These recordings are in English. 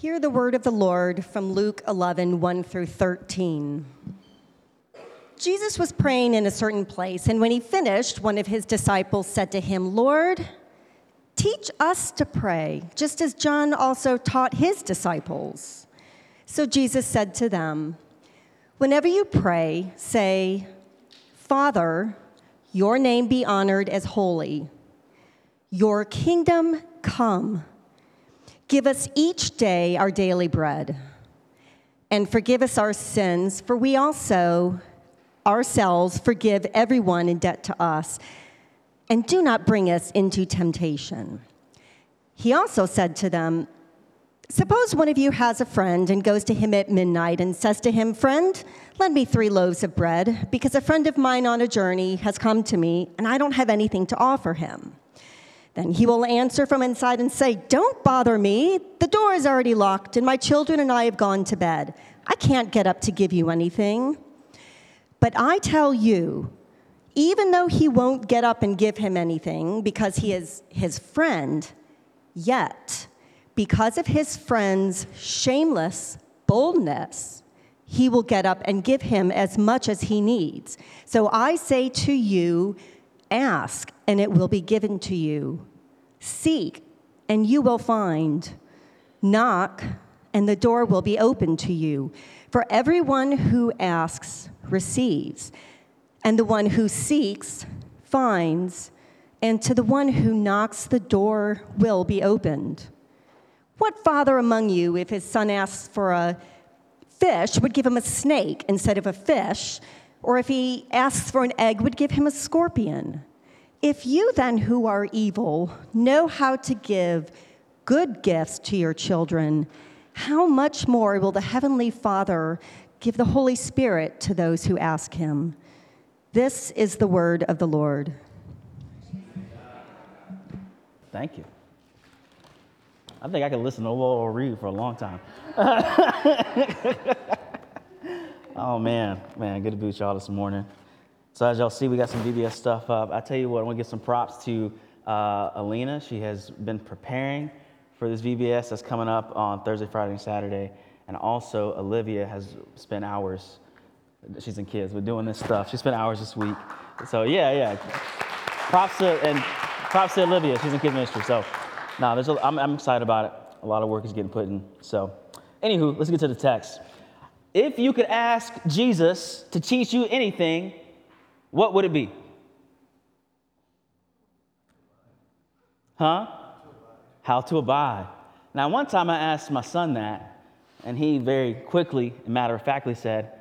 Hear the word of the Lord from Luke 11, 1 through 13. Jesus was praying in a certain place, and when he finished, one of his disciples said to him, Lord, teach us to pray, just as John also taught his disciples. So Jesus said to them, Whenever you pray, say, Father, your name be honored as holy, your kingdom come. Give us each day our daily bread, and forgive us our sins, for we also ourselves forgive everyone in debt to us, and do not bring us into temptation. He also said to them, Suppose one of you has a friend and goes to him at midnight and says to him, Friend, lend me three loaves of bread, because a friend of mine on a journey has come to me, and I don't have anything to offer him. Then he will answer from inside and say, Don't bother me. The door is already locked, and my children and I have gone to bed. I can't get up to give you anything. But I tell you, even though he won't get up and give him anything because he is his friend, yet, because of his friend's shameless boldness, he will get up and give him as much as he needs. So I say to you, ask, and it will be given to you. Seek, and you will find. Knock, and the door will be open to you. For everyone who asks receives, and the one who seeks finds, and to the one who knocks, the door will be opened. What father among you, if his son asks for a fish, would give him a snake instead of a fish? Or if he asks for an egg, would give him a scorpion? If you then, who are evil, know how to give good gifts to your children, how much more will the Heavenly Father give the Holy Spirit to those who ask Him? This is the word of the Lord. Thank you. I think I could listen to Laurel Reed for a long time. oh, man. Man, good to be with y'all this morning. So, as y'all see, we got some VBS stuff up. I tell you what, I want to give some props to uh, Alina. She has been preparing for this VBS that's coming up on Thursday, Friday, and Saturday. And also, Olivia has spent hours, she's in kids, but doing this stuff. She spent hours this week. So, yeah, yeah. Props to, and props to Olivia. She's in kids ministry. So, no, there's a, I'm, I'm excited about it. A lot of work is getting put in. So, anywho, let's get to the text. If you could ask Jesus to teach you anything, what would it be? Huh? How to abide. Now, one time I asked my son that, and he very quickly matter of factly said,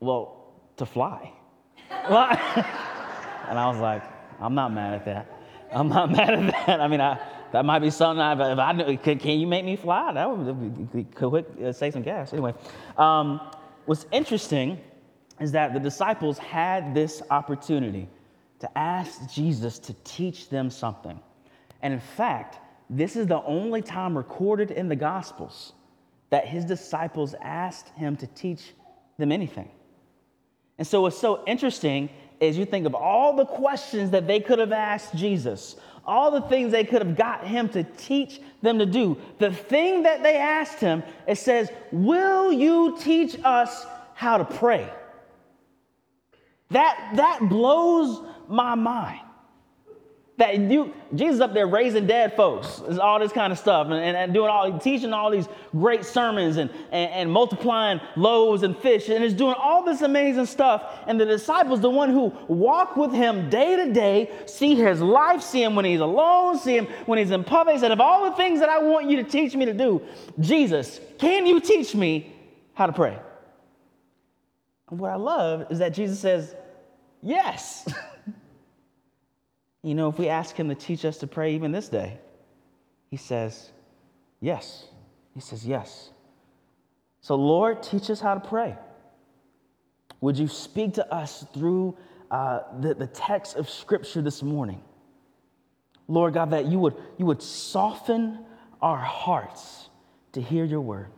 Well, to fly. and I was like, I'm not mad at that. I'm not mad at that. I mean, I, that might be something I, if I knew, can, can you make me fly? That would be quick, uh, save some gas. Anyway, um, what's interesting is that the disciples had this opportunity to ask Jesus to teach them something. And in fact, this is the only time recorded in the Gospels that his disciples asked him to teach them anything. And so what's so interesting is you think of all the questions that they could have asked Jesus, all the things they could have got him to teach them to do. The thing that they asked him, it says, Will you teach us how to pray? That, that blows my mind. That you, Jesus up there raising dead folks, all this kind of stuff, and, and, and, doing all, teaching all these great sermons and, and, and multiplying loaves and fish, and is doing all this amazing stuff. And the disciples, the one who walk with him day to day, see his life, see him when he's alone, see him when he's in public, said, Of all the things that I want you to teach me to do, Jesus, can you teach me how to pray? And what I love is that Jesus says, Yes. You know, if we ask Him to teach us to pray even this day, He says, Yes. He says, Yes. So, Lord, teach us how to pray. Would you speak to us through uh, the, the text of Scripture this morning? Lord God, that you would, you would soften our hearts to hear your word.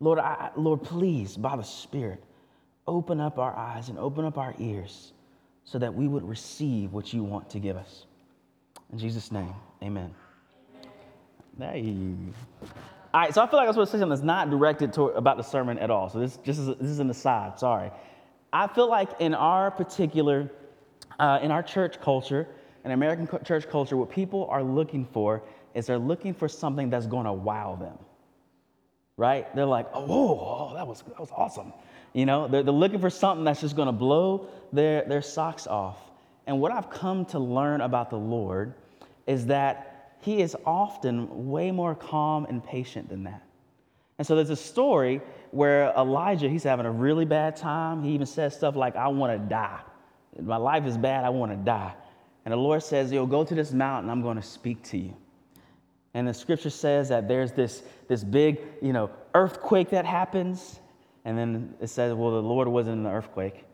Lord, I, Lord, please, by the Spirit, open up our eyes and open up our ears so that we would receive what you want to give us. In Jesus' name, amen. Hey. All right, so I feel like I'm supposed to say something that's not directed to, about the sermon at all. So this, just is, this is an aside, sorry. I feel like in our particular, uh, in our church culture, in American church culture, what people are looking for is they're looking for something that's going to wow them, right? They're like, oh, whoa, oh, that, was, that was awesome. You know, they're, they're looking for something that's just going to blow their, their socks off. And what I've come to learn about the Lord is that He is often way more calm and patient than that. And so there's a story where Elijah, he's having a really bad time. He even says stuff like, I want to die. My life is bad, I want to die. And the Lord says, Yo, go to this mountain, I'm going to speak to you. And the scripture says that there's this, this big, you know, earthquake that happens. And then it says, well, the Lord wasn't in the earthquake.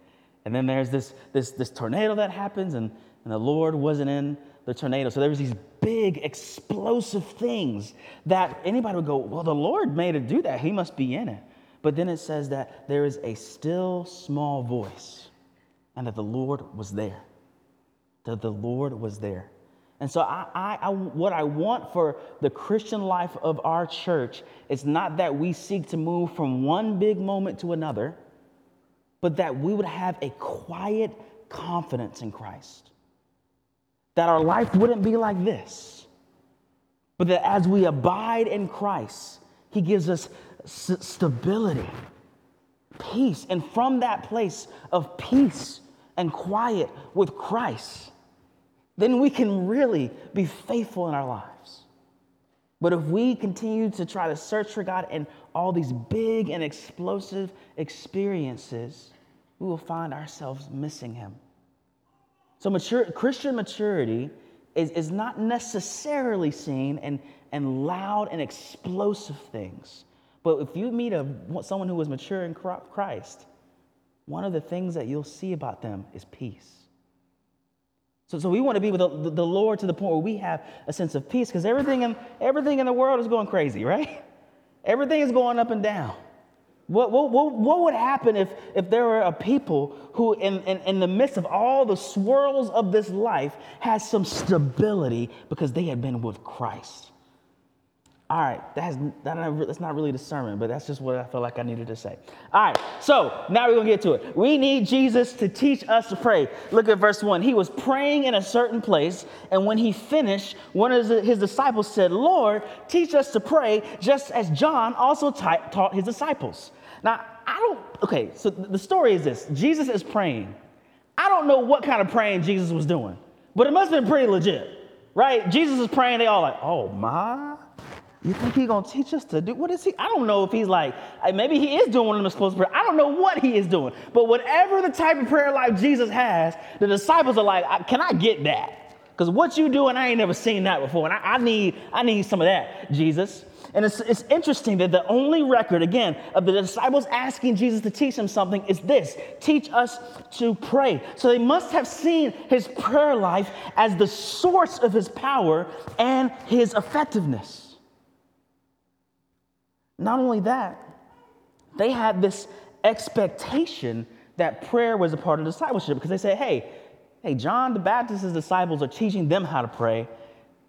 And then there's this, this, this tornado that happens, and, and the Lord wasn't in the tornado. So there's these big explosive things that anybody would go, well, the Lord made it do that. He must be in it. But then it says that there is a still small voice, and that the Lord was there. That the Lord was there. And so, I, I, I, what I want for the Christian life of our church is not that we seek to move from one big moment to another, but that we would have a quiet confidence in Christ. That our life wouldn't be like this, but that as we abide in Christ, He gives us stability, peace. And from that place of peace and quiet with Christ, then we can really be faithful in our lives. But if we continue to try to search for God in all these big and explosive experiences, we will find ourselves missing Him. So, mature, Christian maturity is, is not necessarily seen in, in loud and explosive things. But if you meet a, someone who is mature in Christ, one of the things that you'll see about them is peace. So, so we want to be with the, the Lord to the point where we have a sense of peace because everything in, everything in the world is going crazy, right? Everything is going up and down. What, what, what, what would happen if, if there were a people who, in, in, in the midst of all the swirls of this life, had some stability because they had been with Christ? All right, that's, that's not really the sermon, but that's just what I felt like I needed to say. All right, so now we're gonna get to it. We need Jesus to teach us to pray. Look at verse one. He was praying in a certain place, and when he finished, one of his disciples said, Lord, teach us to pray, just as John also taught his disciples. Now, I don't, okay, so the story is this Jesus is praying. I don't know what kind of praying Jesus was doing, but it must have been pretty legit, right? Jesus is praying, they all like, oh my you think he's gonna teach us to do what is he? I don't know if he's like, eh, maybe he is doing what I'm supposed to pray. I don't know what he is doing. But whatever the type of prayer life Jesus has, the disciples are like, can I get that? Because what you doing, I ain't never seen that before. And I, I, need, I need some of that, Jesus. And it's, it's interesting that the only record, again, of the disciples asking Jesus to teach them something is this teach us to pray. So they must have seen his prayer life as the source of his power and his effectiveness. Not only that, they had this expectation that prayer was a part of discipleship because they say, hey, hey, John the Baptist's disciples are teaching them how to pray.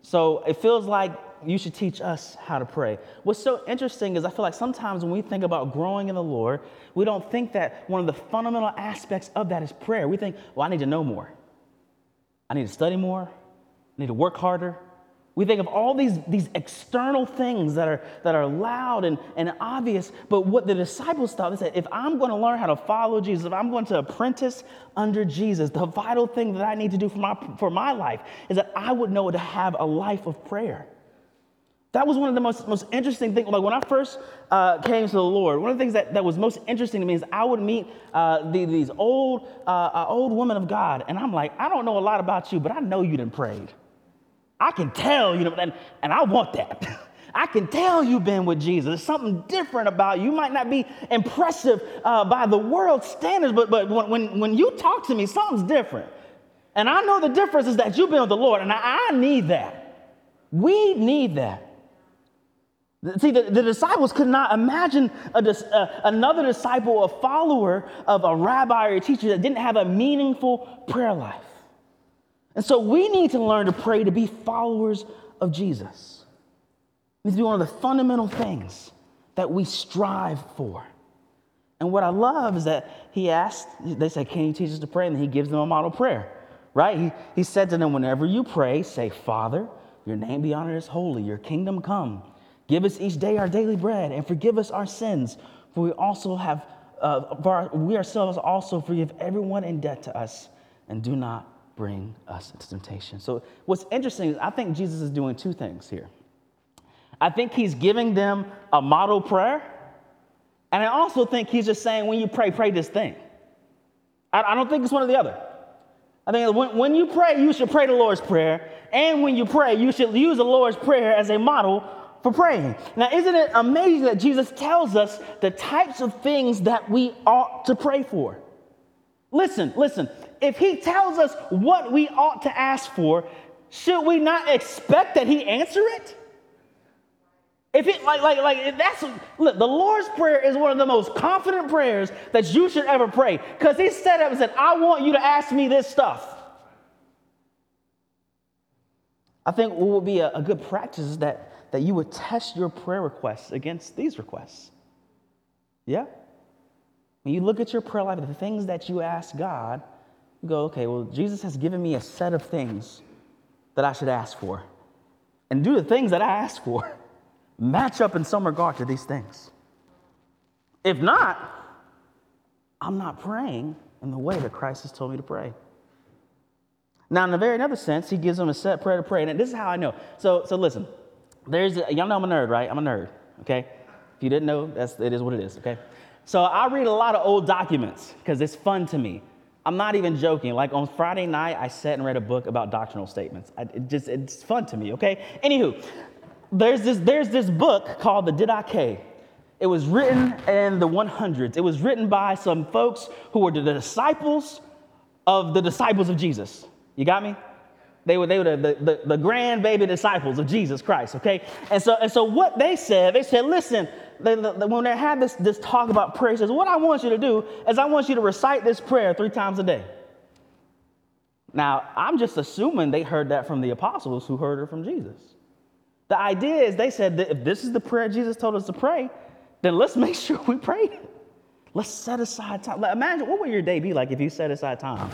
So it feels like you should teach us how to pray. What's so interesting is I feel like sometimes when we think about growing in the Lord, we don't think that one of the fundamental aspects of that is prayer. We think, well, I need to know more. I need to study more. I need to work harder. We think of all these, these external things that are, that are loud and, and obvious, but what the disciples thought, is that if I'm going to learn how to follow Jesus, if I'm going to apprentice under Jesus, the vital thing that I need to do for my, for my life is that I would know to have a life of prayer. That was one of the most, most interesting things. Like when I first uh, came to the Lord, one of the things that, that was most interesting to me is I would meet uh, the, these old, uh, uh old women of God, and I'm like, I don't know a lot about you, but I know you didn't prayed. I can tell, you know, and, and I want that. I can tell you've been with Jesus. There's something different about you. You might not be impressive uh, by the world standards, but, but when, when you talk to me, something's different. And I know the difference is that you've been with the Lord, and I, I need that. We need that. See, the, the disciples could not imagine a, uh, another disciple, a follower of a rabbi or a teacher that didn't have a meaningful prayer life. And so we need to learn to pray to be followers of Jesus. It needs to be one of the fundamental things that we strive for. And what I love is that he asked, they said, Can you teach us to pray? And he gives them a model prayer, right? He, he said to them, Whenever you pray, say, Father, your name be honored as holy, your kingdom come. Give us each day our daily bread, and forgive us our sins, for we also have, uh, we ourselves also forgive everyone in debt to us, and do not bring us into temptation. So, what's interesting is I think Jesus is doing two things here. I think he's giving them a model prayer and I also think he's just saying, when you pray, pray this thing. I, don't think it's one or the other. I think when, when you pray, you should pray the Lord's Prayer. And when you pray, you should use the Lord's Prayer as a model for praying. Now, isn't it amazing that Jesus tells us the types of things that we ought to pray for? Listen, listen. If he tells us what we ought to ask for, should we not expect that he answer it? If it like like like that's look, the Lord's prayer is one of the most confident prayers that you should ever pray because He said up and said, "I want you to ask me this stuff." I think what would be a, a good practice is that that you would test your prayer requests against these requests. Yeah. When you look at your prayer life, the things that you ask God, go, okay, well, Jesus has given me a set of things that I should ask for, and do the things that I ask for match up in some regard to these things. If not, I'm not praying in the way that Christ has told me to pray. Now, in a very another sense, he gives them a set prayer to pray. And this is how I know. So, so listen, there's a, y'all know I'm a nerd, right? I'm a nerd, okay? If you didn't know, that's, it is what it is, okay? So I read a lot of old documents because it's fun to me. I'm not even joking. Like on Friday night, I sat and read a book about doctrinal statements. I, it just, it's fun to me, okay? Anywho, there's this, there's this book called the Didache. It was written in the 100s. It was written by some folks who were the disciples of the disciples of Jesus. You got me? They were, they were the, the, the grandbaby disciples of Jesus Christ, okay? And so, and so what they said, they said, listen, they, when they had this, this talk about prayer, says, what I want you to do is I want you to recite this prayer three times a day. Now, I'm just assuming they heard that from the apostles who heard it from Jesus. The idea is they said that if this is the prayer Jesus told us to pray, then let's make sure we pray Let's set aside time. Like, imagine what would your day be like if you set aside time?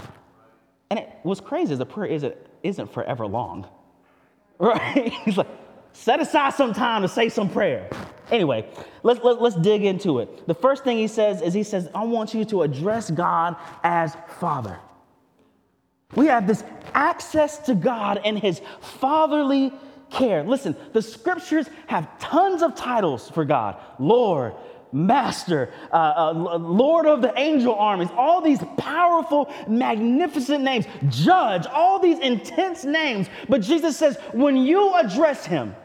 And it, was crazy is the prayer isn't, isn't forever long. Right? He's like, set aside some time to say some prayer. Anyway, let's, let, us let us dig into it. The first thing he says is he says, I want you to address God as Father. We have this access to God and his fatherly care. Listen, the scriptures have tons of titles for God Lord, Master, uh, uh, Lord of the angel armies, all these powerful, magnificent names, Judge, all these intense names. But Jesus says, when you address him,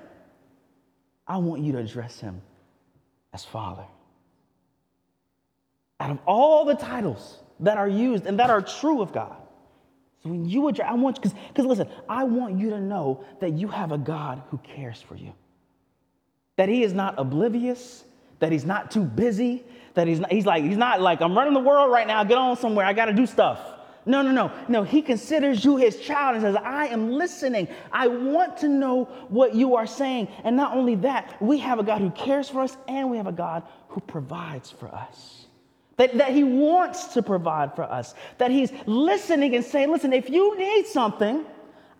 I want you to address him as Father. Out of all the titles that are used and that are true of God, so when you address, I want because because listen, I want you to know that you have a God who cares for you. That He is not oblivious, that He's not too busy, that He's not, He's like, He's not like, I'm running the world right now, get on somewhere, I gotta do stuff. No, no, no. No, he considers you his child and says, I am listening. I want to know what you are saying. And not only that, we have a God who cares for us and we have a God who provides for us. That, that he wants to provide for us. That he's listening and saying, listen, if you need something,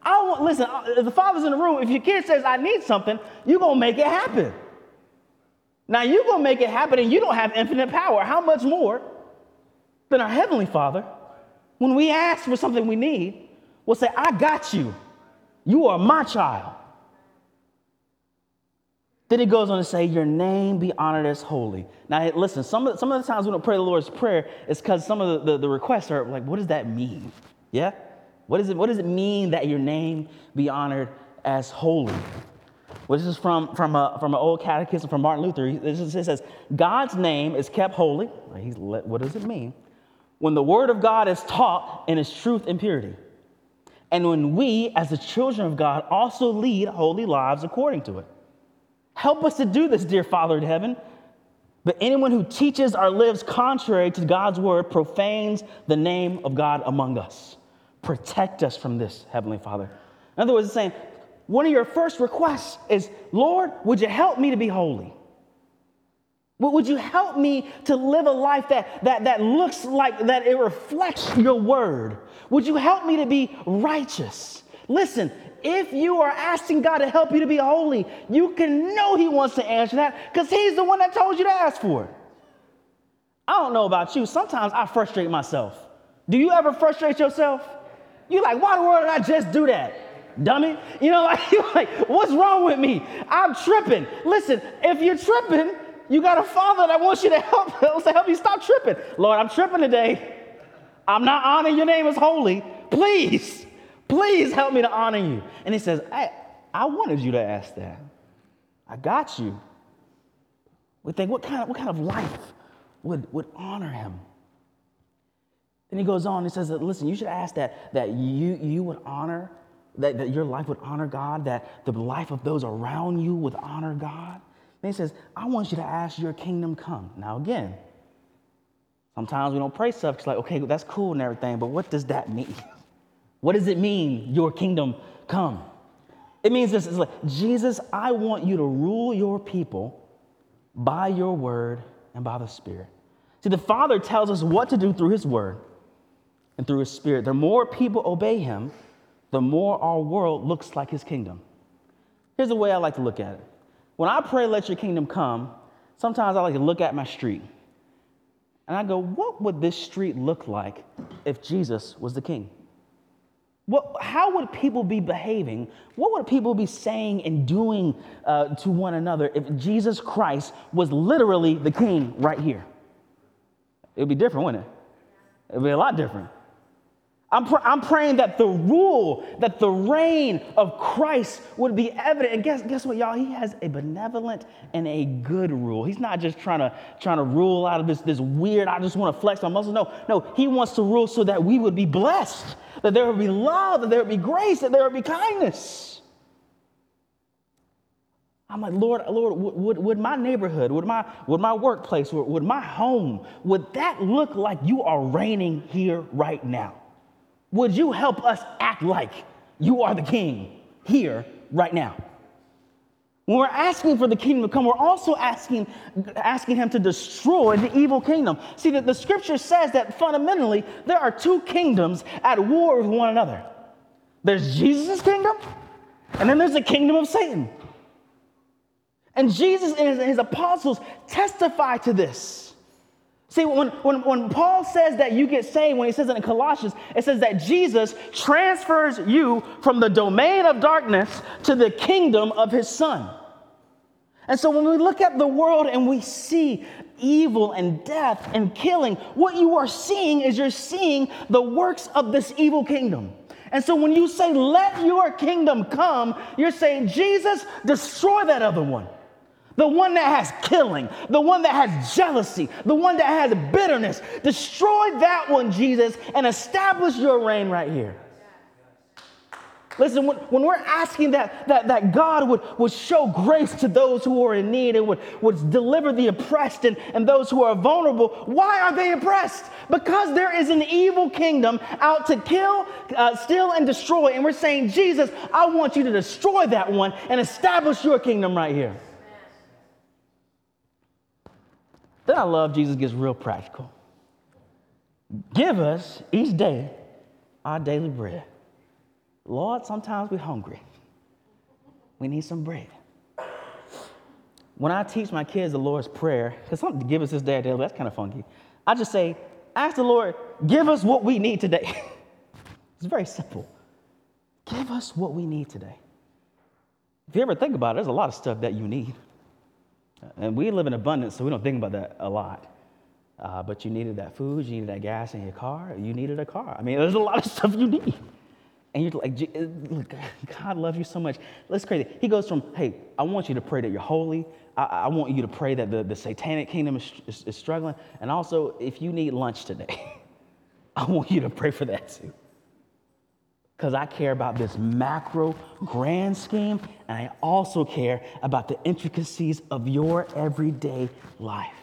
I want, listen, uh, the father's in the room, if your kid says, I need something, you're going to make it happen. Now, you're going to make it happen and you don't have infinite power. How much more than our Heavenly Father, when we ask for something we need, will say, I got you. You are my child. Then he goes on to say, Your name be honored as holy. Now, listen, some of, some of the times we don't pray the Lord's Prayer is because some of the, the, the, requests are like, What does that mean? Yeah? What, is it, what does it mean that your name be honored as holy? Well, this is from, from, a, from an old catechism from Martin Luther. This is, it says, God's name is kept holy. He's, what does it mean? When the word of God is taught in its truth and purity. And when we, as the children of God, also lead holy lives according to it. Help us to do this, dear Father in heaven. But anyone who teaches or lives contrary to God's word profanes the name of God among us. Protect us from this, Heavenly Father. In other words, it's saying, one of your first requests is, Lord, would you help me to be holy? Would you help me to live a life that, that, that looks like that it reflects your word? Would you help me to be righteous? Listen, if you are asking God to help you to be holy, you can know He wants to answer that because He's the one that told you to ask for it. I don't know about you. Sometimes I frustrate myself. Do you ever frustrate yourself? You're like, why the world did I just do that? Dummy. You know, like, like, what's wrong with me? I'm tripping. Listen, if you're tripping, you got a father that wants you to help, to help you stop tripping. Lord, I'm tripping today. I'm not honoring your name as holy. Please, please help me to honor you. And he says, I, I wanted you to ask that. I got you. We think, what kind of, what kind of life would, would honor him? Then he goes on and says listen, you should ask that, that you, you would honor, that, that your life would honor God, that the life of those around you would honor God. Then he says, I want you to ask your kingdom come. Now, again, sometimes we don't pray stuff. It's like, okay, that's cool and everything, but what does that mean? What does it mean, your kingdom come? It means this it's like, Jesus, I want you to rule your people by your word and by the Spirit. See, the Father tells us what to do through his word and through his Spirit. The more people obey him, the more our world looks like his kingdom. Here's the way I like to look at it. When I pray, let your kingdom come, sometimes I like to look at my street and I go, what would this street look like if Jesus was the king? What, how would people be behaving? What would people be saying and doing uh, to one another if Jesus Christ was literally the king right here? It would be different, wouldn't it? It would be a lot different. I'm, pr- I'm praying that the rule, that the reign of Christ would be evident. And guess, guess what, y'all? He has a benevolent and a good rule. He's not just trying to, trying to rule out of this, this weird, I just want to flex my muscles. No, no, he wants to rule so that we would be blessed, that there would be love, that there would be grace, that there would be kindness. I'm like, Lord, Lord, would, would, my neighborhood, would my, would my workplace, would, would my home, would that look like you are reigning here right now? Would you help us act like you are the king here right now? When we're asking for the kingdom to come, we're also asking, asking him to destroy the evil kingdom. See, that the scripture says that fundamentally there are two kingdoms at war with one another. There's Jesus' kingdom, and then there's the kingdom of Satan. And Jesus and his, apostles testify to this. See, when, when, when Paul says that you get saved, when he says it in Colossians, it says that Jesus transfers you from the domain of darkness to the kingdom of his son. And so when we look at the world and we see evil and death and killing, what you are seeing is you're seeing the works of this evil kingdom. And so when you say, let your kingdom come, you're saying, Jesus, destroy that other one the one that has killing, the one that has jealousy, the one that has bitterness. Destroy that one, Jesus, and establish your reign right here. Listen, when, when we're asking that, that, that God would, would show grace to those who are in need and would, would deliver the oppressed and, and those who are vulnerable, why are they oppressed? Because there is an evil kingdom out to kill, uh, steal, and destroy. And we're saying, Jesus, I want you to destroy that one and establish your kingdom right here. Then I love Jesus gets real practical. Give us each day our daily bread. Lord, sometimes we're hungry. We need some bread. When I teach my kids the Lord's Prayer, because something give us this day daily, that's kind of funky. I just say, ask the Lord, give us what we need today. it's very simple. Give us what we need today. If you ever think about it, there's a lot of stuff that you need. And we live in abundance, so we don't think about that a lot. Uh, but you needed that food, you needed that gas in your car, you needed a car. I mean, there's a lot of stuff you need. And you're like, God loves you so much. Let's crazy. He goes from, hey, I want you to pray that you're holy. I, I want you to pray that the, the satanic kingdom is, is, is struggling. And also, if you need lunch today, I want you to pray for that too because I care about this macro grand scheme, and I also care about the intricacies of your everyday life.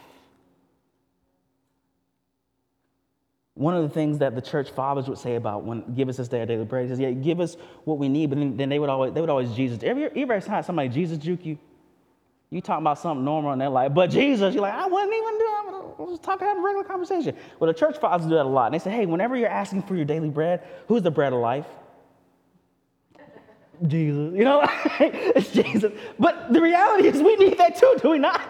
one of the things that the church fathers would say about when give us this day our daily bread, is, yeah, give us what we need, but then, then they would always they would always Jesus. Every every time somebody Jesus juke you, you talking about something normal and they're like, but Jesus, you're like, I wasn't even do doing I was just talking having a regular conversation. Well, the church fathers do that a lot. And they say, hey, whenever you're asking for your daily bread, who's the bread of life? Jesus. You know, it's Jesus. But the reality is we need that too, do we not?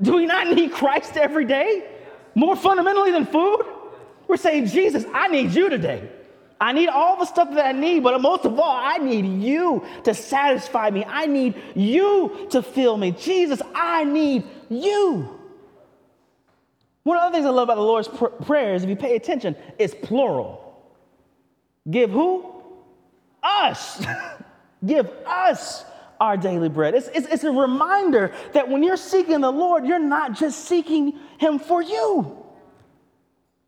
Do we not need Christ every day? More fundamentally than food? We're saying, Jesus, I need you today. I need all the stuff that I need, but most of all, I need you to satisfy me. I need you to fill me. Jesus, I need you. One of the things I love about the Lord's pr- Prayer is if you pay attention, it's plural. Give who? Us. Give us our daily bread. It's, it's, it's a reminder that when you're seeking the Lord, you're not just seeking Him for you.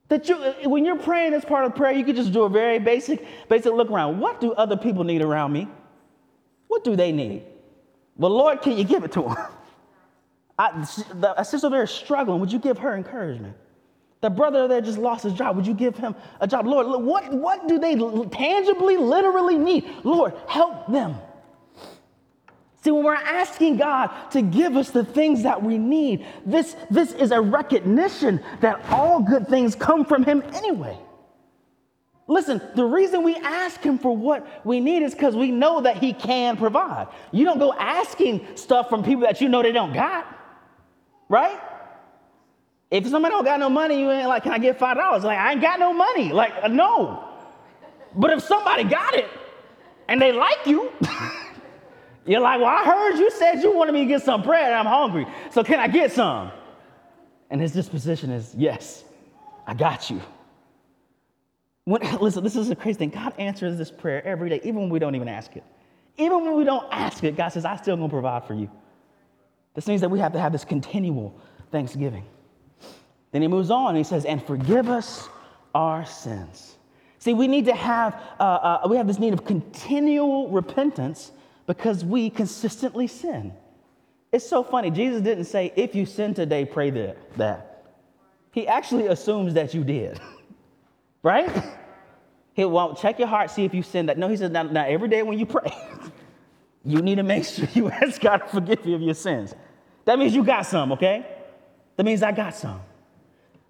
That you, uh, when you're praying as part of prayer, you could just do a very basic, basic look around. What do other people need around me? What do they need? Well, Lord, can you give it to them? I, the, a sister there is struggling. Would you give her encouragement? The brother there just lost his job. Would you give him a job? Lord, what, what do they tangibly, literally need? Lord, help them. See, when we're asking God to give us the things that we need, this, this is a recognition that all good things come from Him anyway. Listen, the reason we ask Him for what we need is because we know that He can provide. You don't go asking stuff from people that you know they don't got, right? If somebody don't got no money, you ain't like, can I get five dollars? Like, I ain't got no money. Like, uh, no. But if somebody got it and they like you, You're like, well, I heard you said you wanted me to get some bread and I'm hungry. So can I get some? And his disposition is, yes, I got you. When, listen, this is a crazy thing. God answers this prayer every day, even when we don't even ask it. Even when we don't ask it, God says, I still gonna provide for you. This means that we have to have this continual thanksgiving. Then he moves on and he says, and forgive us our sins. See, we need to have, uh, uh, we have this need of continual repentance because we consistently sin. It's so funny. Jesus didn't say, if you sin today, pray that. He actually assumes that you did, right? He won't check your heart, see if you sin that. No, he says, now, now every day when you pray, you need to make sure you ask God to forgive you of your sins. That means you got some, okay? That means I got some.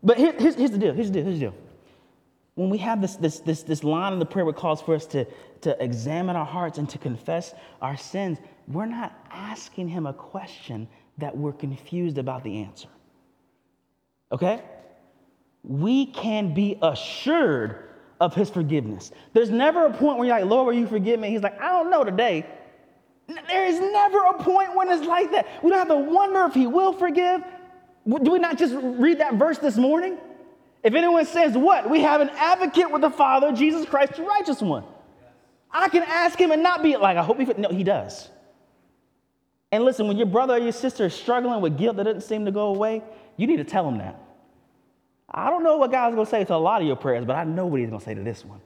But here, here's, here's the deal. Here's the deal. Here's the deal when we have this, this, this, this line in the prayer that calls for us to, to examine our hearts and to confess our sins, we're not asking him a question that we're confused about the answer. Okay? We can be assured of his forgiveness. There's never a point where you're like, Lord, will you forgive me? He's like, I don't know today. There is never a point when it's like that. We don't have to wonder if he will forgive. Do we not just read that verse this morning? If anyone says what? We have an advocate with the Father, Jesus Christ, the righteous one. I can ask him and not be like, I hope he, no, he does. And listen, when your brother or your sister is struggling with guilt that doesn't seem to go away, you need to tell them that. I don't know what God's gonna say to a lot of your prayers, but I know what he's gonna say to this one.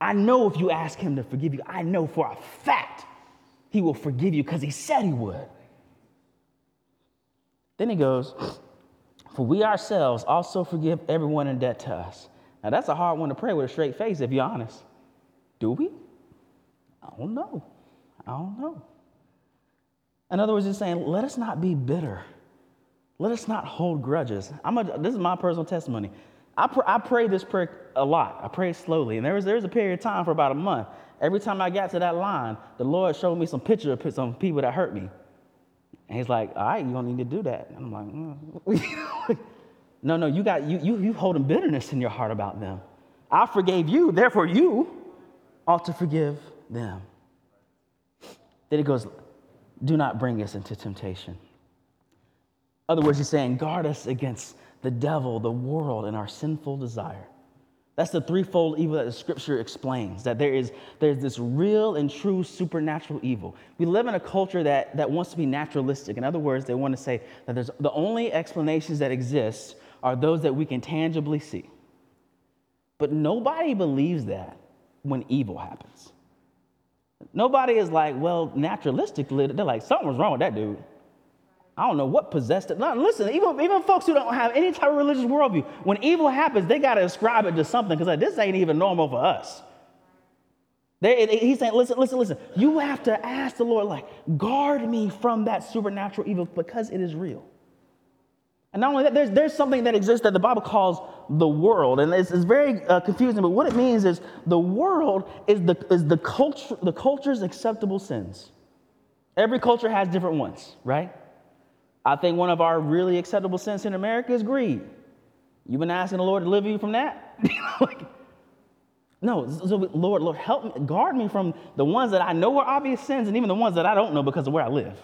I know if you ask him to forgive you, I know for a fact he will forgive you because he said he would. Then he goes, for we ourselves also forgive everyone in debt to us. Now, that's a hard one to pray with a straight face, if you're honest. Do we? I don't know. I don't know. In other words, he's saying, let us not be bitter. Let us not hold grudges. I'm a, this is my personal testimony. I, pr- I pray this prayer a lot. I pray slowly. And there was, there was a period of time for about a month. Every time I got to that line, the Lord showed me some pictures of some people that hurt me. And he's like, all right, you don't need to do that. And I'm like, mm. no, no, you got you you you holding bitterness in your heart about them. I forgave you, therefore you ought to forgive them. Then he goes, do not bring us into temptation. other words, he's saying, guard us against the devil, the world, and our sinful desire. That's the threefold evil that the scripture explains that there is there's this real and true supernatural evil. We live in a culture that, that wants to be naturalistic. In other words, they want to say that there's the only explanations that exist are those that we can tangibly see. But nobody believes that when evil happens. Nobody is like, well, naturalistically, they're like, something was wrong with that dude. I don't know what possessed it. Now, listen, even, even folks who don't have any type of religious worldview, when evil happens, they got to ascribe it to something because like, this ain't even normal for us. They, he's saying, listen, listen, listen. You have to ask the Lord, like, guard me from that supernatural evil because it is real. And not only that, there's, there's something that exists that the Bible calls the world. And it's, it's very uh, confusing, but what it means is the world is, the, is the, culture, the culture's acceptable sins. Every culture has different ones, right? I think one of our really acceptable sins in America is greed. You've been asking the Lord to deliver you from that? like, no, so Lord, Lord, help me, guard me from the ones that I know are obvious sins and even the ones that I don't know because of where I live.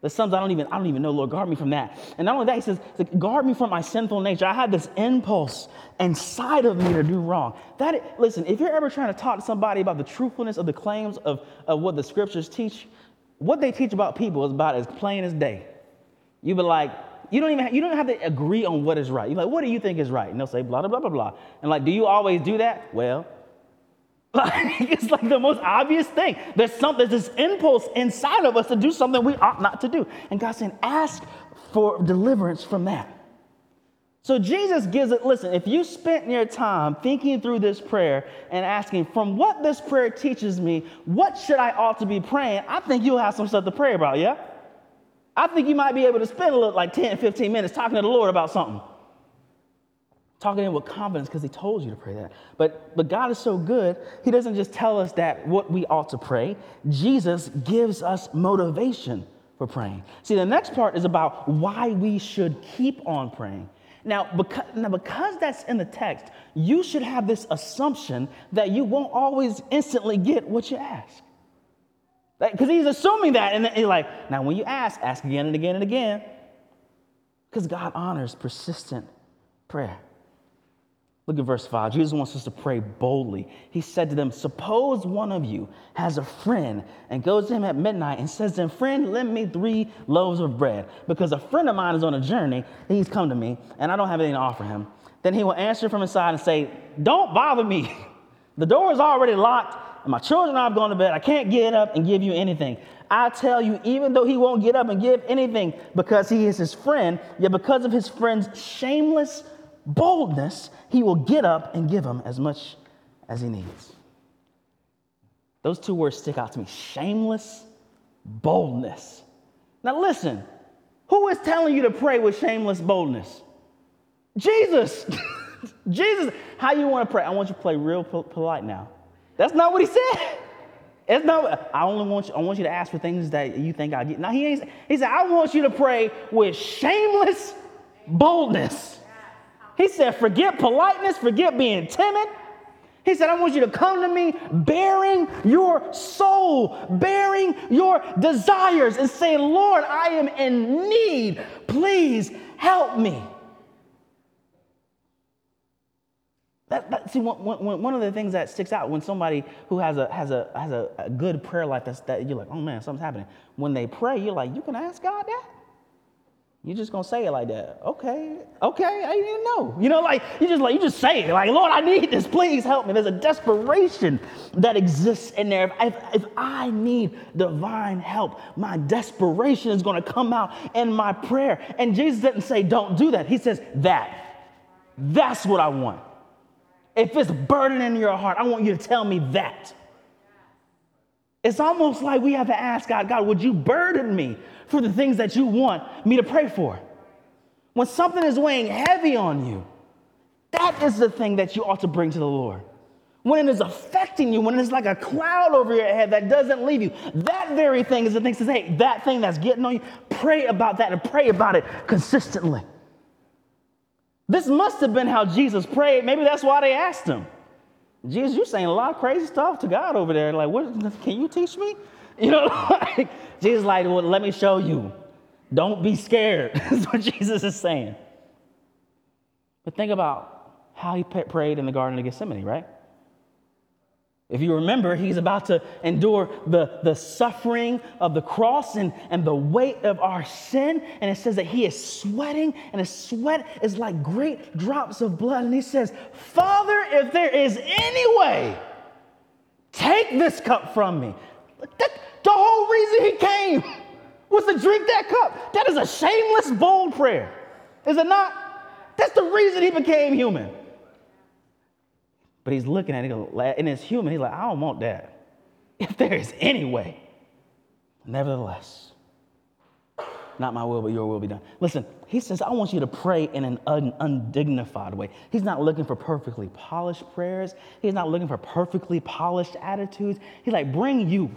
There's some I don't even, I don't even know, Lord, guard me from that. And not only that, he says, guard me from my sinful nature. I have this impulse inside of me to do wrong. That listen, if you're ever trying to talk to somebody about the truthfulness of the claims of, of what the scriptures teach, what they teach about people is about as plain as day. You be like, you don't even have, you don't have to agree on what is right. You're like, what do you think is right? And they'll say blah blah blah blah blah. And like, do you always do that? Well, like, it's like the most obvious thing. There's something, there's this impulse inside of us to do something we ought not to do. And God's saying, ask for deliverance from that. So Jesus gives it, listen, if you spent your time thinking through this prayer and asking, from what this prayer teaches me, what should I ought to be praying, I think you'll have some stuff to pray about, yeah? I think you might be able to spend a little like 10, 15 minutes talking to the Lord about something talking to him with confidence because he told you to pray that. But, but God is so good, he doesn't just tell us that what we ought to pray, Jesus gives us motivation for praying. See, the next part is about why we should keep on praying. Now because, now, because that's in the text, you should have this assumption that you won't always instantly get what you ask. Because he's assuming that, and he's like, now when you ask, ask again and again and again. Because God honors persistent prayer. Look at verse 5. Jesus wants us to pray boldly. He said to them, Suppose one of you has a friend and goes to him at midnight and says to him, Friend, lend me three loaves of bread, because a friend of mine is on a journey and he's come to me, and I don't have anything to offer him. Then he will answer from inside and say, Don't bother me. The door is already locked, my children are going to bed. I can't get up and give you anything. I tell you, even though he won't get up and give anything because he is his friend, yet because of his friend's shameless boldness, he will get up and give him as much as he needs. Those two words stick out to me shameless boldness. Now, listen, who is telling you to pray with shameless boldness? Jesus. Jesus, how you want to pray? I want you to play real polite now. That's not what he said. It's not, I only want you, I want you to ask for things that you think I'll get. Now he ain't, he said, I want you to pray with shameless boldness. He said, forget politeness, forget being timid. He said, I want you to come to me bearing your soul, bearing your desires, and say, Lord, I am in need. Please help me. That, that, see, one, one, one of the things that sticks out when somebody who has a, has a, has a, a good prayer life, that's, that you're like, oh man, something's happening. When they pray, you're like, you can ask God that? You're just gonna say it like that. Okay, okay, I didn't know. You know, like you just like you just say it, like, Lord, I need this, please help me. There's a desperation that exists in there. If, if I need divine help, my desperation is gonna come out in my prayer. And Jesus didn't say, don't do that. He says, that. That's what I want. If it's burden in your heart, I want you to tell me that. It's almost like we have to ask God, God, would you burden me for the things that you want me to pray for? When something is weighing heavy on you, that is the thing that you ought to bring to the Lord. When it is affecting you, when it's like a cloud over your head that doesn't leave you, that very thing is the thing that says, hey, that thing that's getting on you, pray about that and pray about it consistently. This must have been how Jesus prayed. Maybe that's why they asked him. Jesus, you're saying a lot of crazy stuff to God over there. Like, what can you teach me? You know, like, Jesus like, well, let me show you. Don't be scared. That's what Jesus is saying. But think about how he prayed in the Garden of Gethsemane, right? If you remember, he's about to endure the, the suffering of the cross and, and the weight of our sin. And it says that he is sweating, and his sweat is like great drops of blood. And he says, Father, if there is any way, take this cup from me. That, the whole reason he came was to drink that cup. That is a shameless, bold prayer. Is it not? That's the reason he became human. But he's looking at it, and it's human. He's like, I don't want that. If there is any way, nevertheless, not my will, but your will be done. Listen, he says, I want you to pray in an un- undignified way. He's not looking for perfectly polished prayers. He's not looking for perfectly polished attitudes. He's like, bring you,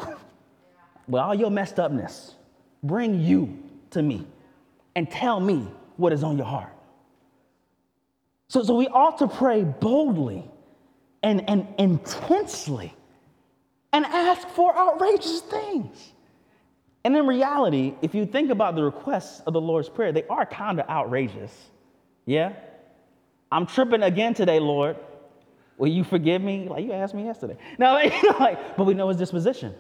with all your messed upness, bring you to me and tell me what is on your heart. So, so we ought to pray boldly and, and intensely and ask for outrageous things. And in reality, if you think about the requests of the Lord's Prayer, they are kind of outrageous. Yeah? I'm tripping again today, Lord. Will you forgive me? Like you asked me yesterday. No, like, like, but we know his disposition.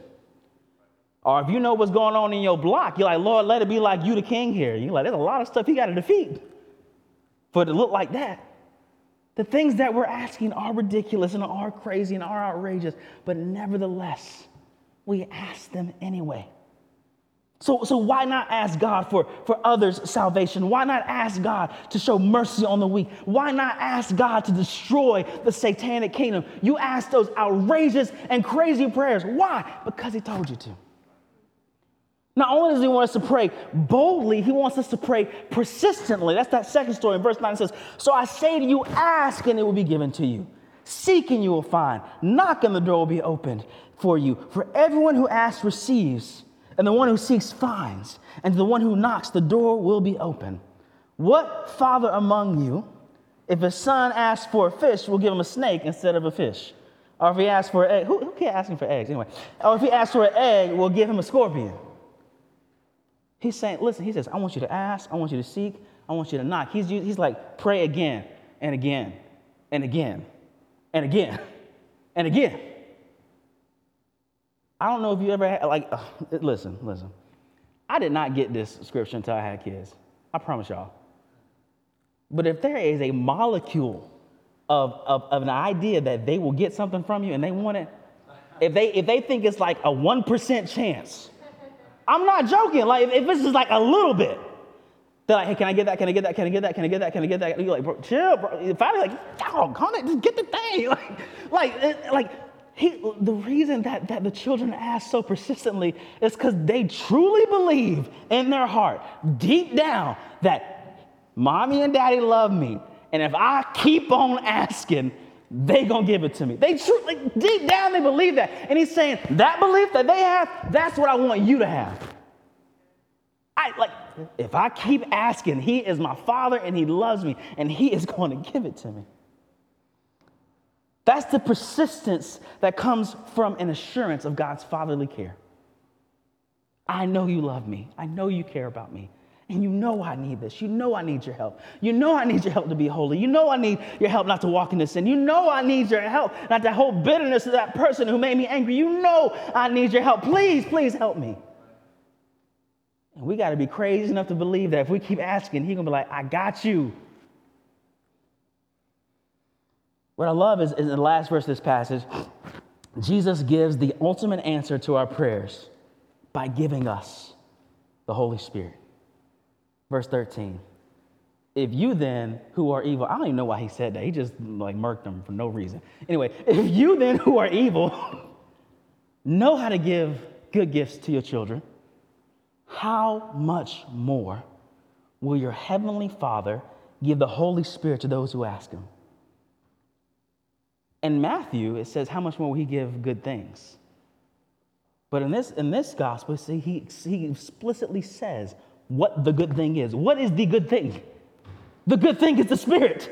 Or if you know what's going on in your block, you're like, Lord, let it be like you the king here. You're like, there's a lot of stuff he got to defeat for it to look like that. The things that we're asking are ridiculous and are crazy and are outrageous, but nevertheless, we ask them anyway. So, so why not ask God for, for others' salvation? Why not ask God to show mercy on the weak? Why not ask God to destroy the satanic kingdom? You ask those outrageous and crazy prayers. Why? Because He told you to. Not only does He want us to pray boldly, He wants us to pray persistently. That's that second story in verse 9. It says, So I say to you, ask and it will be given to you. Seek and you will find. Knock and the door will be opened for you. For everyone who asks receives and the one who seeks finds, and to the one who knocks, the door will be open. What father among you, if his son asks for a fish, will give him a snake instead of a fish? Or if he asks for an egg, who, who can't ask him for eggs anyway? Or if he asks for an egg, we'll give him a scorpion. He's saying, listen, he says, I want you to ask, I want you to seek, I want you to knock. He's, he's like, pray again and again and again and again and again. I don't know if you ever had, like, uh, listen, listen. I did not get this scripture until I had kids. I promise y'all. But if there is a molecule of, of, of an idea that they will get something from you and they want it, if they, if they think it's like a 1% chance, I'm not joking. Like, if, if this is like a little bit, they're like, hey, can I get that? Can I get that? Can I get that? Can I get that? Can I get that? You're like, bro, chill, bro. Finally, like, dog, just get the thing. Like, like, like he, the reason that, that the children ask so persistently is because they truly believe in their heart, deep down, that mommy and daddy love me. And if I keep on asking, they gonna give it to me. They truly, deep down, they believe that. And he's saying, that belief that they have, that's what I want you to have. I like, if I keep asking, he is my father and he loves me and he is going to give it to me. That's the persistence that comes from an assurance of God's fatherly care. I know you love me. I know you care about me. And you know I need this. You know I need your help. You know I need your help to be holy. You know I need your help not to walk into sin. You know I need your help not to hold bitterness to that person who made me angry. You know I need your help. Please, please help me. And we got to be crazy enough to believe that if we keep asking, He's going to be like, I got you. What I love is, is in the last verse of this passage, Jesus gives the ultimate answer to our prayers by giving us the Holy Spirit. Verse 13. If you then, who are evil, I don't even know why he said that. He just like murked them for no reason. Anyway, if you then, who are evil, know how to give good gifts to your children, how much more will your heavenly Father give the Holy Spirit to those who ask him? In Matthew, it says, How much more will he give good things? But in this, in this gospel, see, he, he explicitly says what the good thing is. What is the good thing? The good thing is the Spirit.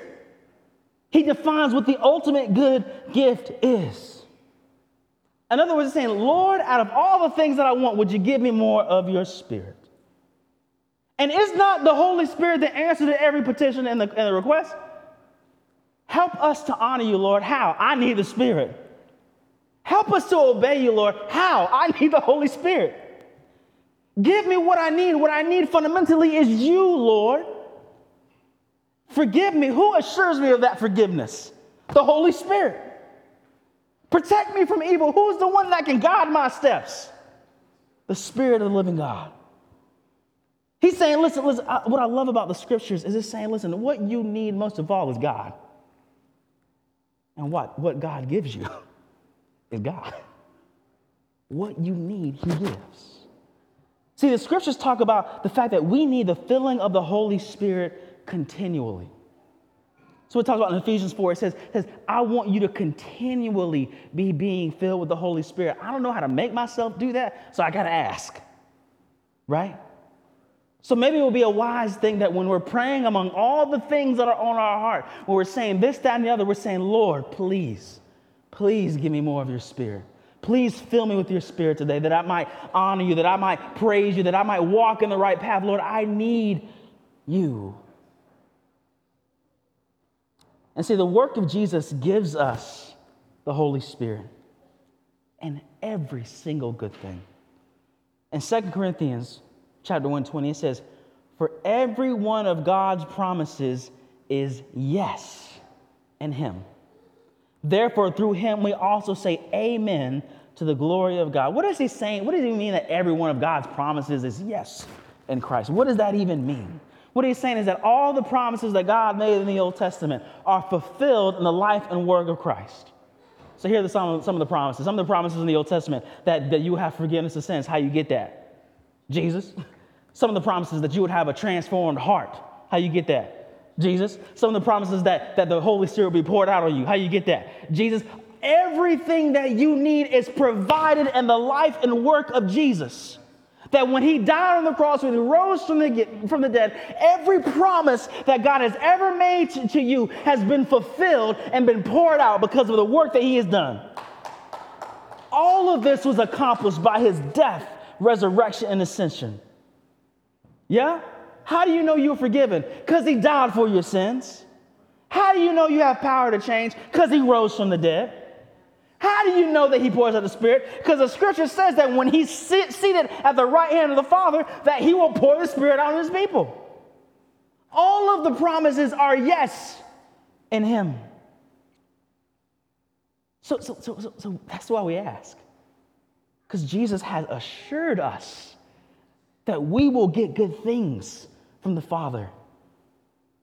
He defines what the ultimate good gift is. In other words, saying, Lord, out of all the things that I want, would you give me more of your Spirit? And is not the Holy Spirit the answer to every petition and the, and the request? Help us to honor you, Lord. How? I need the Spirit. Help us to obey you, Lord. How? I need the Holy Spirit. Give me what I need. What I need fundamentally is you, Lord. Forgive me. Who assures me of that forgiveness? The Holy Spirit. Protect me from evil. Who's the one that can guide my steps? The Spirit of the living God. He's saying, listen, listen, I, what I love about the scriptures is it's saying, listen, what you need most of all is God. And what? What God gives you is God. What you need, He gives. See, the scriptures talk about the fact that we need the filling of the Holy Spirit continually. So it talks about in Ephesians 4, it says, it says, I want you to continually be being filled with the Holy Spirit. I don't know how to make myself do that, so I got to ask, right? So maybe it would be a wise thing that when we're praying among all the things that are on our heart, when we're saying this, that, and the other, we're saying, Lord, please, please give me more of your spirit. Please fill me with your spirit today that I might honor you, that I might praise you, that I might walk in the right path. Lord, I need you. And see, the work of Jesus gives us the Holy Spirit and every single good thing. In 2 Corinthians chapter 120, it says, For every one of God's promises is yes in him. Therefore, through him we also say amen to the glory of God. What is he saying? What does he mean that every one of God's promises is yes in Christ? What does that even mean? What he's saying is that all the promises that God made in the Old Testament are fulfilled in the life and work of Christ. So here are some, some of the promises. Some of the promises in the Old Testament that, that you have forgiveness of sins. How you get that? Jesus. Some of the promises that you would have a transformed heart. How you get that? Jesus. Some of the promises that, that the Holy Spirit will be poured out on you. How you get that? Jesus. Everything that you need is provided in the life and work of Jesus. That when he died on the cross, when he rose from the, from the dead, every promise that God has ever made to, to you has been fulfilled and been poured out because of the work that he has done. All of this was accomplished by his death, resurrection, and ascension. Yeah? How do you know you're forgiven? Because he died for your sins. How do you know you have power to change? Because he rose from the dead. How do you know that he pours out the Spirit? Because the scripture says that when he's seated at the right hand of the Father, that he will pour the Spirit on his people. All of the promises are yes in him. So, so, so, so, so that's why we ask. Because Jesus has assured us that we will get good things from the Father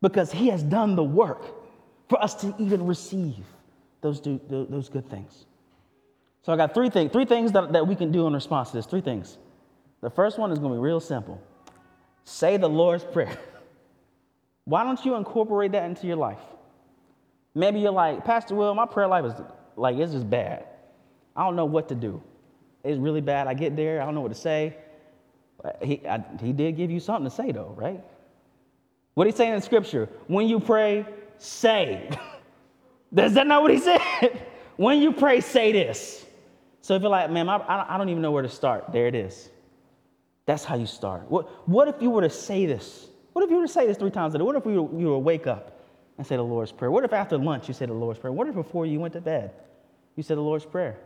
because he has done the work for us to even receive those, do, those good things. So I got three things, three things that, that we can do in response to this. Three things. The first one is going to be real simple. Say the Lord's Prayer. Why don't you incorporate that into your life? Maybe you're like, Pastor Will, my prayer life is like, it's just bad. I don't know what to do. It's really bad. I get there, I don't know what to say. Uh, he, I, he did give you something to say, though, right? What he's saying in Scripture, when you pray, say. Is that not what he said? when you pray, say this. So if you're like, man, I, I don't even know where to start, there it is. That's how you start. What, what if you were to say this? What if you were to say this three times a day? What if you you were to wake up and say the Lord's Prayer? What if after lunch you say the Lord's Prayer? What if before you went to bed you said the Lord's Prayer?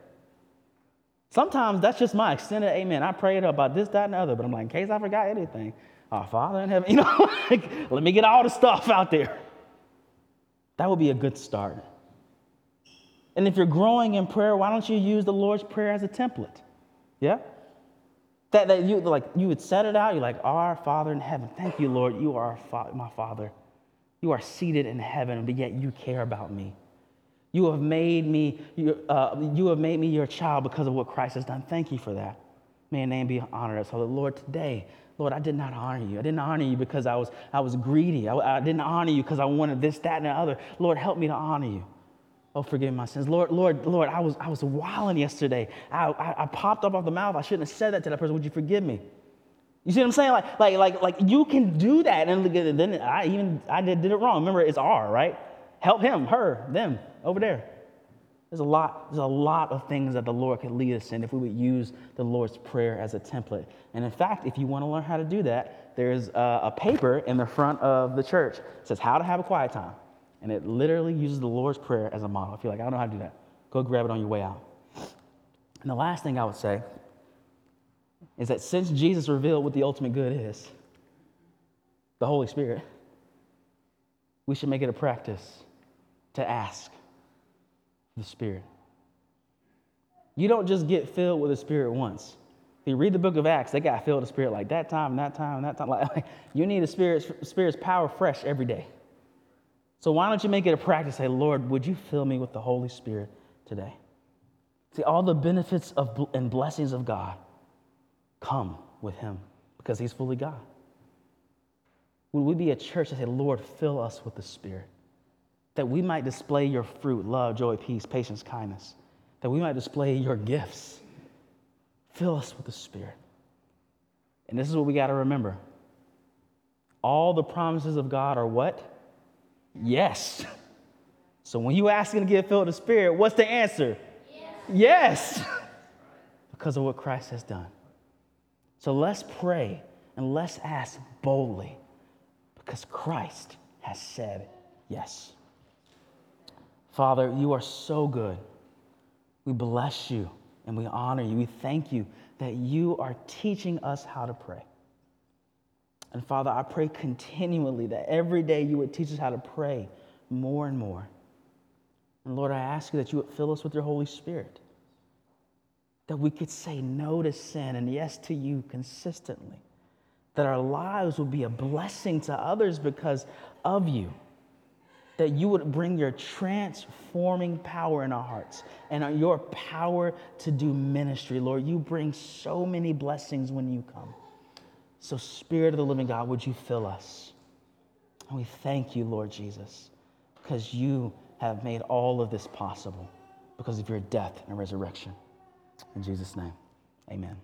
Sometimes that's just my extended amen. I prayed about this, that, and the other, but I'm like, in case I forgot anything, our Father in heaven, you know, like, let me get all the stuff out there. That would be a good start. And if you're growing in prayer, why don't you use the Lord's Prayer as a template? Yeah? That, that you like you would set it out, you're like, Our Father in heaven, thank you, Lord, you are fa- my Father. You are seated in heaven, but yet you care about me. You have made me, you, uh, you have made me your child because of what Christ has done. Thank you for that. May your name be honored. So, Lord, today, Lord, I did not honor you. I didn't honor you because I was, I was greedy. I, I didn't honor you because I wanted this, that, and the other. Lord, help me to honor you. Oh, forgive my sins. Lord, Lord, Lord, I was, I was wilding yesterday. I, I, I, popped up off the mouth. I shouldn't have said that to that person. Would you forgive me? You see what I'm saying? Like, like, like, like you can do that. And then I even, I did, did it wrong. Remember, it's R, right? Help him, her, them, over there. There's a lot, there's a lot of things that the Lord could lead us in if we would use the Lord's Prayer as a template. And in fact, if you want to learn how to do that, there's a, a paper in the front of the church. It says how to have a quiet time. And it literally uses the Lord's Prayer as a model. If you're like, I don't know how to do that, go grab it on your way out. And the last thing I would say is that since Jesus revealed what the ultimate good is, the Holy Spirit, we should make it a practice to ask the Spirit. You don't just get filled with the Spirit once, If you read the book of Acts, they got filled with the Spirit like that time that time that time. Like, like you need the Spirit's, Spirit's power fresh every day. So why don't you make it a practice? Say, Lord, would you fill me with the Holy Spirit today? See, all the benefits of, and blessings of God come with Him because He's fully God. Would we be a church that say, Lord, fill us with the Spirit? That we might display your fruit, love, joy, peace, patience, kindness. That we might display your gifts. Fill us with the Spirit. And this is what we got to remember. All the promises of God are what? Yes. So when you ask him to get filled with the Spirit, what's the answer? Yes. yes. because of what Christ has done. So let's pray and let's ask boldly because Christ has said yes. Father, you are so good. We bless you and we honor you. We thank you that you are teaching us how to pray. And Father, I pray continually that every day you would teach us how to pray more and more. And Lord, I ask you that you would fill us with your Holy Spirit, that we could say no to sin and yes to you consistently, that our lives would be a blessing to others because of you, that you would bring your transforming power in our hearts and your power to do ministry. Lord, you bring so many blessings when you come. So, Spirit of the living God, would you fill us? And we thank you, Lord Jesus, because you have made all of this possible because of your death and resurrection. In Jesus' name, amen.